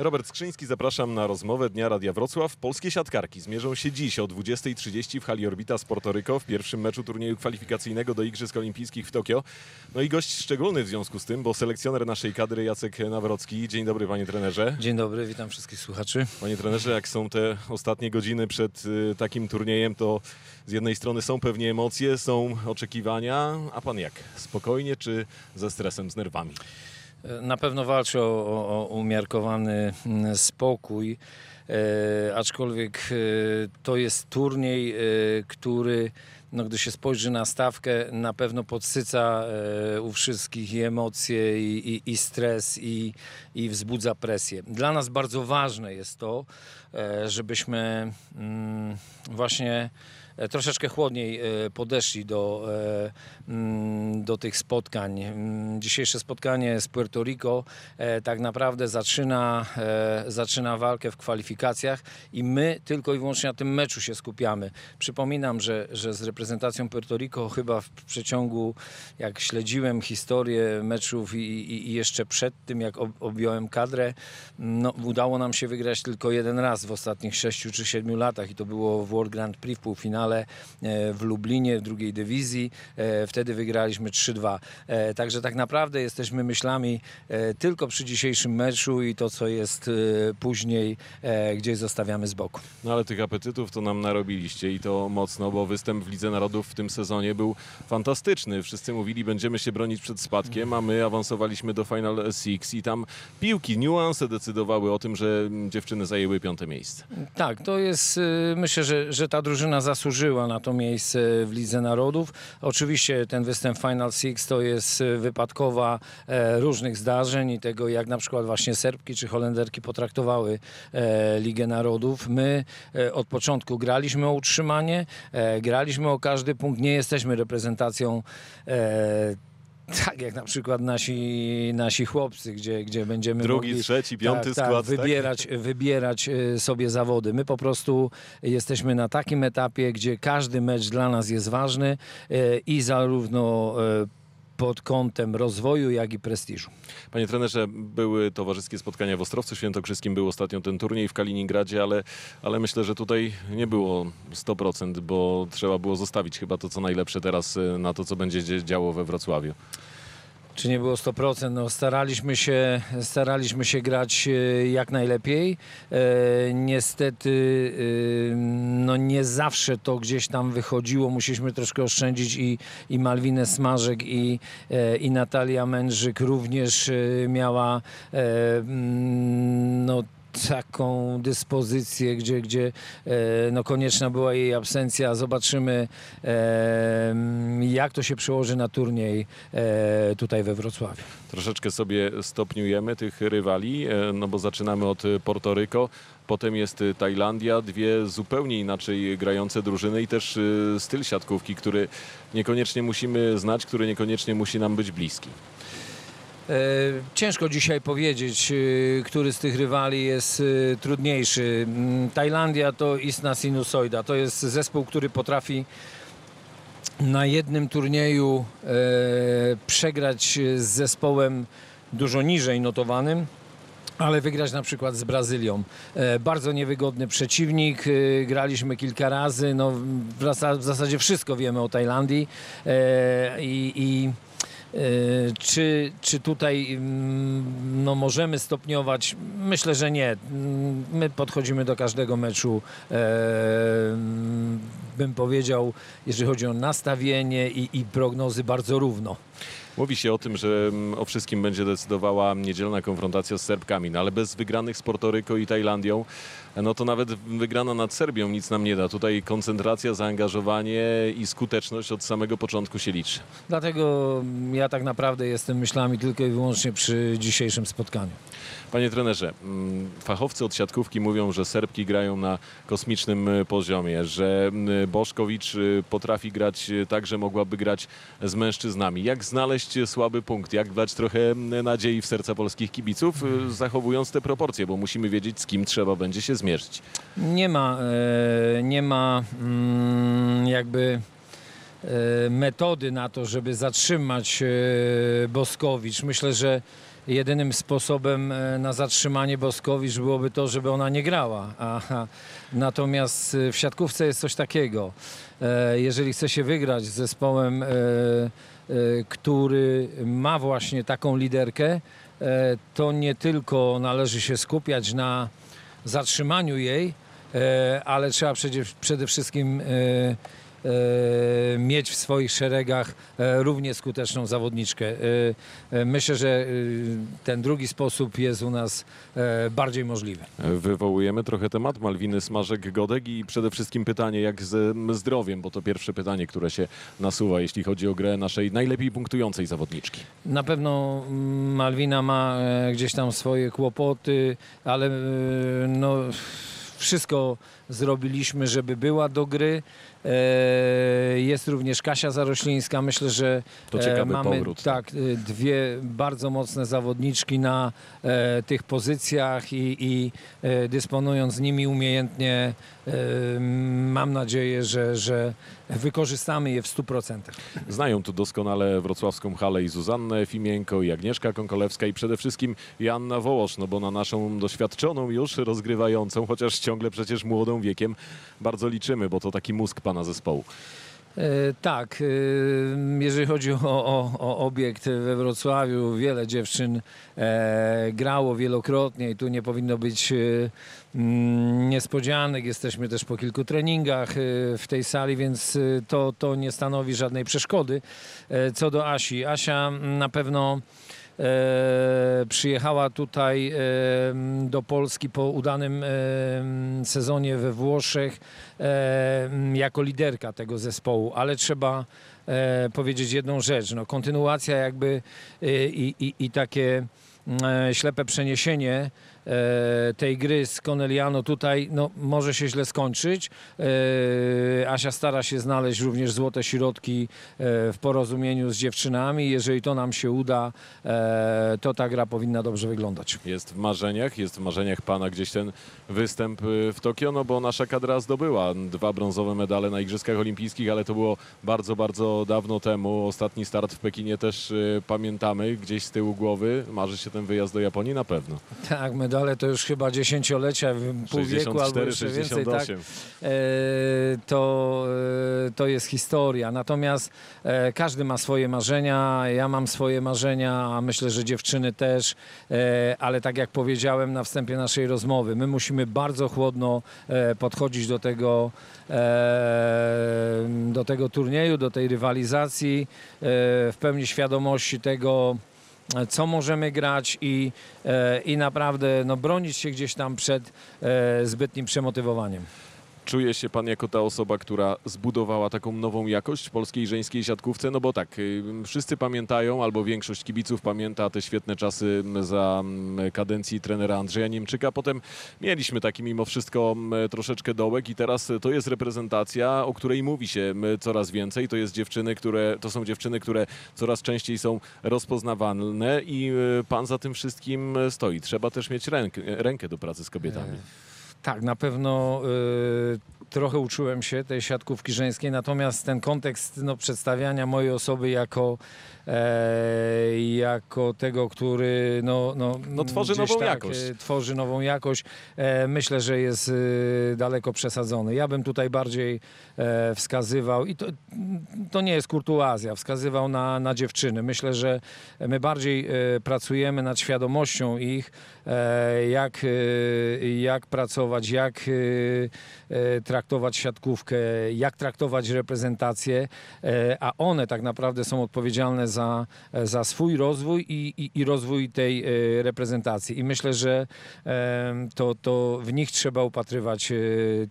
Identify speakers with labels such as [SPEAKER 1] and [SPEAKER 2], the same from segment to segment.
[SPEAKER 1] Robert Skrzyński, zapraszam na rozmowę Dnia Radia Wrocław. Polskie siatkarki zmierzą się dziś o 20.30 w hali Orbita z Porto Rico w pierwszym meczu turnieju kwalifikacyjnego do Igrzysk Olimpijskich w Tokio. No i gość szczególny w związku z tym, bo selekcjoner naszej kadry Jacek Nawrocki. Dzień dobry panie trenerze.
[SPEAKER 2] Dzień dobry, witam wszystkich słuchaczy.
[SPEAKER 1] Panie trenerze, jak są te ostatnie godziny przed y, takim turniejem, to z jednej strony są pewnie emocje, są oczekiwania, a pan jak? Spokojnie czy ze stresem, z nerwami?
[SPEAKER 2] Na pewno walczę o, o, o umiarkowany mm, spokój, e, aczkolwiek e, to jest turniej, e, który, no, gdy się spojrzy na stawkę, na pewno podsyca e, u wszystkich i emocje, i, i, i stres, i, i wzbudza presję. Dla nas bardzo ważne jest to, e, żebyśmy mm, właśnie e, troszeczkę chłodniej e, podeszli do, e, mm, do tych spotkań. Mm, Dzisiejsze spotkanie z Puerto Rico e, tak naprawdę zaczyna, e, zaczyna walkę w kwalifikacjach i my tylko i wyłącznie na tym meczu się skupiamy. Przypominam, że, że z reprezentacją Puerto Rico chyba w przeciągu, jak śledziłem historię meczów i, i, i jeszcze przed tym, jak ob- objąłem kadrę, no, udało nam się wygrać tylko jeden raz w ostatnich sześciu czy siedmiu latach i to było w World Grand Prix w półfinale e, w Lublinie w drugiej dywizji. E, Wtedy wygraliśmy 3-2. E, Także tak naprawdę jesteśmy myślami tylko przy dzisiejszym meczu i to, co jest później, gdzieś zostawiamy z boku.
[SPEAKER 1] No ale tych apetytów to nam narobiliście i to mocno, bo występ w Lidze Narodów w tym sezonie był fantastyczny. Wszyscy mówili, będziemy się bronić przed spadkiem, a my awansowaliśmy do Final Six i tam piłki, niuanse decydowały o tym, że dziewczyny zajęły piąte miejsce.
[SPEAKER 2] Tak, to jest, y, myślę, że, że ta drużyna zasłużyła na to miejsce w Lidze Narodów. Oczywiście ten występ Final Six to jest wypadkowa e, różnych zdarzeń i tego, jak na przykład właśnie Serbki czy Holenderki potraktowały e, Ligę Narodów. My e, od początku graliśmy o utrzymanie, graliśmy o każdy punkt, nie jesteśmy reprezentacją tak jak na przykład nasi, nasi chłopcy, gdzie, gdzie będziemy
[SPEAKER 1] Drugi,
[SPEAKER 2] mogli
[SPEAKER 1] trzeci, piąty
[SPEAKER 2] tak,
[SPEAKER 1] skład,
[SPEAKER 2] tak,
[SPEAKER 1] tak?
[SPEAKER 2] wybierać, wybierać e, sobie zawody. My po prostu jesteśmy na takim etapie, gdzie każdy mecz dla nas jest ważny e, i zarówno e, pod kątem rozwoju, jak i prestiżu.
[SPEAKER 1] Panie trenerze, były towarzyskie spotkania w Ostrowcu Świętokrzyskim, był ostatnio ten turniej w Kaliningradzie, ale, ale myślę, że tutaj nie było 100%, bo trzeba było zostawić chyba to, co najlepsze teraz y, na to, co będzie dzie- działo we Wrocławiu.
[SPEAKER 2] Czy nie było 100%? No, staraliśmy, się, staraliśmy się grać e, jak najlepiej. E, niestety e, no nie zawsze to gdzieś tam wychodziło. Musieliśmy troszkę oszczędzić i, i Malwinę Smażek i, e, i Natalia Mędrzyk również e, miała e, no, taką dyspozycję, gdzie, gdzie e, no, konieczna była jej absencja. Zobaczymy, e, jak to się przełoży na turniej e, tutaj we Wrocławiu.
[SPEAKER 1] Troszeczkę sobie stopniujemy tych rywali, no bo zaczynamy od Porto Rico, potem jest Tajlandia, dwie zupełnie inaczej grające drużyny i też styl siatkówki, który niekoniecznie musimy znać, który niekoniecznie musi nam być bliski.
[SPEAKER 2] E, Ciężko dzisiaj powiedzieć, e, który z tych rywali jest e, trudniejszy. Mm, Tajlandia to istna sinusoida. To jest zespół, który potrafi na jednym turnieju przegrać z zespołem dużo niżej notowanym. Ale wygrać na przykład z Brazylią. Bardzo niewygodny przeciwnik. Graliśmy kilka razy. No, w, zasa- w zasadzie wszystko wiemy o Tajlandii. I, i Czy, czy tutaj mm, no, możemy stopniować? Myślę, że nie. Mm, My podchodzimy do każdego meczu, e, bym powiedział, jeżeli chodzi o nastawienie i, i prognozy, bardzo równo.
[SPEAKER 1] Mówi się o tym, że mm, o wszystkim będzie decydowała niedzielna konfrontacja z Serbkami, no ale bez wygranych z Porto Rico i Tajlandią, no to nawet wygrana nad Serbią nic nam nie da. Tutaj koncentracja, zaangażowanie i skuteczność od samego początku się liczy.
[SPEAKER 2] Dlatego ja tak naprawdę jestem myślami tylko i wyłącznie przy dzisiejszym spotkaniu.
[SPEAKER 1] Panie trenerze, mm, fachowcy od siatkówki mówią, że Serbki grają na kosmicznym y, poziomie, że mm, Boszkowicz y, potrafi grać y, tak, że mogłaby grać z mężczyznami. Jak znaleźć y, słaby punkt? Jak dać trochę nadziei w serca polskich kibiców, y, zachowując te proporcje, bo musimy wiedzieć, z kim trzeba będzie się zmierzyć.
[SPEAKER 2] Nie ma, e, nie ma mm, jakby e, metody na to, żeby zatrzymać e, Boskowicz. Myślę, że jedynym sposobem na zatrzymanie Boskowicz byłoby to, żeby ona nie grała. Aha. Natomiast w siatkówce jest coś takiego. Jeżeli chce się wygrać z zespołem, który ma właśnie taką liderkę, e, to nie tylko należy się skupiać na zatrzymaniu jej, e, ale trzeba przede, przede wszystkim e, e, mieć w swoich szeregach e, równie skuteczną zawodniczkę. E, e, Myślę, że e, ten drugi sposób jest u nas e, bardziej możliwy.
[SPEAKER 1] Wywołujemy trochę temat Malwiny Smażek-Godek i przede wszystkim pytanie jak z zdrowiem, bo to pierwsze pytanie, które się nasuwa, jeśli chodzi o grę naszej najlepiej punktującej zawodniczki.
[SPEAKER 2] Na pewno Malwina ma e, gdzieś tam swoje kłopoty, ale e, no, wszystko zrobiliśmy, żeby była do gry. E, Jest również Kasia Zaroślińska. Myślę, że
[SPEAKER 1] To
[SPEAKER 2] e,
[SPEAKER 1] ciekawy
[SPEAKER 2] mamy
[SPEAKER 1] powrót.
[SPEAKER 2] tak, e, dwie bardzo mocne zawodniczki na tych pozycjach i, i dysponując nimi umiejętnie, mam nadzieję, że, że wykorzystamy je w 100%.
[SPEAKER 1] Znają tu doskonale wrocławską halę i Zuzannę Fimienko, i Agnieszka Konkolewska i przede wszystkim Joanna Wołosz, no bo na naszą doświadczoną już rozgrywającą, chociaż ciągle przecież młodą wiekiem, bardzo liczymy, bo to taki mózg pana zespołu.
[SPEAKER 2] E, Tak, e, jeżeli chodzi o, o, o obiekt we Wrocławiu, wiele dziewczyn e, grało wielokrotnie i tu nie powinno być mm, niespodzianek. Jesteśmy też po kilku treningach w tej sali, więc to, to nie stanowi żadnej przeszkody. Co do Asi, Asia mm, na pewno przyjechała tutaj e, do Polski po udanym e, sezonie we Włoszech e, jako liderka tego zespołu, ale trzeba e, powiedzieć jedną rzecz. No, kontynuacja jakby e, i, i, i takie e, ślepe przeniesienie e, tej gry z Corneliano tutaj no, może się źle skończyć. E, Asia stara się znaleźć również złote środki e, w porozumieniu z dziewczynami. Jeżeli to nam się uda, e, to ta gra powinna dobrze wyglądać.
[SPEAKER 1] Jest w marzeniach, jest w marzeniach pana gdzieś ten występ w Tokio, no bo nasza kadra zdobyła dwa brązowe medale na Igrzyskach Olimpijskich, ale to było bardzo, bardzo dawno temu. Ostatni start w Pekinie też pamiętamy, gdzieś z tyłu głowy. Marzy się ten wyjazd do Japonii na pewno.
[SPEAKER 2] Tak, medale to już chyba dziesięciolecia, pół wieku albo
[SPEAKER 1] 64,
[SPEAKER 2] jeszcze więcej. Tak,
[SPEAKER 1] 68.
[SPEAKER 2] e, to, e, to jest historia. Natomiast e, każdy ma swoje marzenia, ja mam swoje marzenia, a myślę, że dziewczyny też, ale tak jak powiedziałem na wstępie naszej rozmowy, my musimy bardzo chłodno podchodzić do tego, do tego turnieju, do tej rywalizacji, w pełni świadomości tego, co możemy grać i, e, i naprawdę no, bronić się gdzieś tam przed e, zbytnim przemotywowaniem.
[SPEAKER 1] Czuje się pan jako ta osoba, która zbudowała taką nową jakość polskiej żeńskiej siatkówce? No bo tak, y, wszyscy pamiętają, albo większość kibiców pamięta te świetne czasy za kadencji trenera Andrzeja Niemczyka. Potem mieliśmy taki mimo wszystko troszeczkę dołek i teraz to jest reprezentacja, o której mówi się coraz więcej. To jest dziewczyny, które, to są dziewczyny, które coraz częściej są rozpoznawalne i y, pan za tym wszystkim stoi. Trzeba też mieć rękę, rękę do pracy z kobietami.
[SPEAKER 2] Tak, na pewno y, trochę uczyłem się tej siatkówki żeńskiej, natomiast ten kontekst no, przedstawiania mojej osoby jako, e, jako tego, który no, no,
[SPEAKER 1] No, tworzy nową
[SPEAKER 2] tak,
[SPEAKER 1] jakość.
[SPEAKER 2] e, Tworzy nową jakość. E, myślę, że jest e, daleko przesadzony. Ja bym tutaj bardziej e, wskazywał, i to, to nie jest kurtuazja, wskazywał na, na dziewczyny. Myślę, że my bardziej e, pracujemy nad świadomością ich, jak, jak pracować, jak e, traktować siatkówkę, jak traktować reprezentację, e, a one tak naprawdę są odpowiedzialne za, za swój rozwój i, i, i rozwój tej e, reprezentacji. I myślę, że e, to, to w nich trzeba upatrywać e,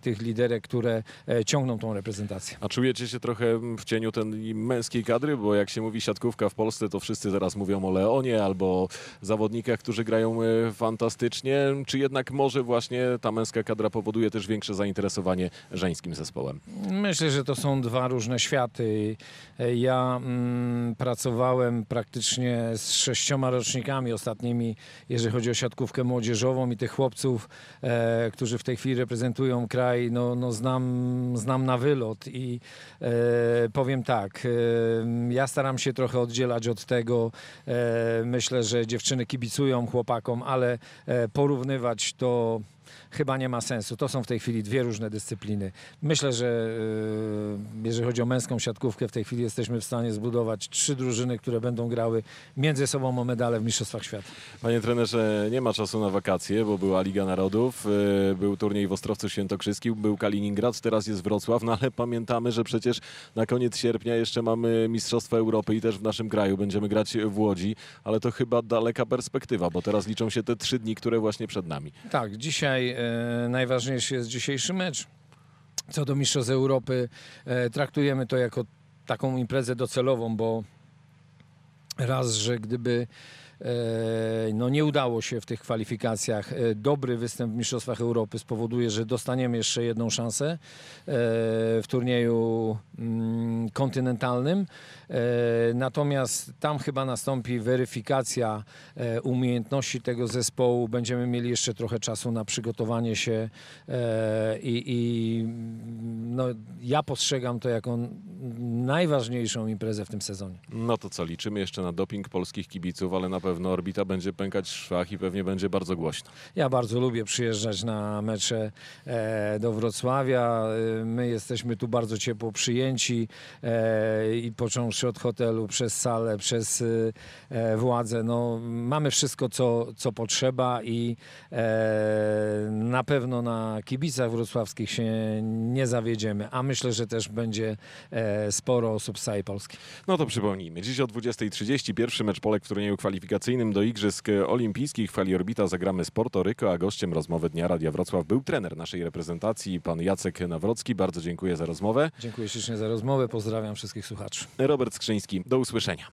[SPEAKER 2] tych liderek, które e, ciągną tą reprezentację.
[SPEAKER 1] A czujecie się trochę w cieniu tej męskiej kadry? Bo jak się mówi siatkówka w Polsce, to wszyscy teraz mówią o Leonie albo zawodnikach, którzy grają e, fantastycznie. Czy jednak może właśnie ta męska kadra powoduje też większe zainteresowanie żeńskim zespołem?
[SPEAKER 2] Myślę, że to są dwa różne światy. Ja mm, pracowałem praktycznie z sześcioma rocznikami ostatnimi, jeżeli chodzi o siatkówkę młodzieżową i tych chłopców, e, którzy w tej chwili reprezentują kraj, no, no znam, znam na wylot i e, powiem tak, e, ja staram się trochę oddzielać od tego. E, myślę, że dziewczyny kibicują chłopakom, ale e, porównywać to chyba nie ma sensu. To są w tej chwili dwie różne dyscypliny. Myślę, że e, jeżeli chodzi o męską siatkówkę, w tej chwili jesteśmy w stanie zbudować trzy drużyny, które będą grały między sobą o medale w Mistrzostwach Świata.
[SPEAKER 1] Panie trenerze, nie ma czasu na wakacje, bo była Liga Narodów, y, był turniej w Ostrowcu Świętokrzyskim, był Kaliningrad, teraz jest Wrocław, no ale pamiętamy, że przecież na koniec sierpnia jeszcze mamy Mistrzostwa Europy i też w naszym kraju będziemy grać w Łodzi, ale to chyba daleka perspektywa, bo teraz liczą się te trzy dni, które właśnie przed nami.
[SPEAKER 2] Tak, dzisiaj e, najważniejszy jest dzisiejszy mecz. Co do Mistrzostw Europy, e, traktujemy to jako taką imprezę docelową, bo raz, że gdyby no nie udało się w tych kwalifikacjach, e, dobry występ w Mistrzostwach Europy spowoduje, że dostaniemy jeszcze jedną szansę e, w turnieju mm, kontynentalnym. E, Natomiast tam chyba nastąpi weryfikacja e, umiejętności tego zespołu. Będziemy mieli jeszcze trochę czasu na przygotowanie się e, i, i no, ja postrzegam to jako najważniejszą imprezę w tym sezonie.
[SPEAKER 1] No to co, liczymy jeszcze na doping polskich kibiców, ale na pewno orbita będzie pękać w szwach i pewnie będzie bardzo głośno.
[SPEAKER 2] Ja bardzo lubię przyjeżdżać na mecze e, do Wrocławia. E, My jesteśmy tu bardzo ciepło przyjęci e, i począwszy od hotelu, przez salę, przez władze. No, mamy wszystko, co, co potrzeba i na pewno na kibicach wrocławskich się nie zawiedziemy, a myślę, że też będzie sporo osób z całej Polski.
[SPEAKER 1] No to przypomnijmy, dziś o 20.30 pierwszy mecz Polek w turnieju kwalifikacyjnym do Igrzysk Olimpijskich w fali Orbita zagramy z Porto Rico, a gościem rozmowy Dnia Radia Wrocław był trener naszej reprezentacji, pan Jacek Nawrocki. Bardzo dziękuję za rozmowę.
[SPEAKER 2] Dziękuję ślicznie za rozmowę, pozdrawiam wszystkich słuchaczy.
[SPEAKER 1] Robert Skrzyński, do usłyszenia.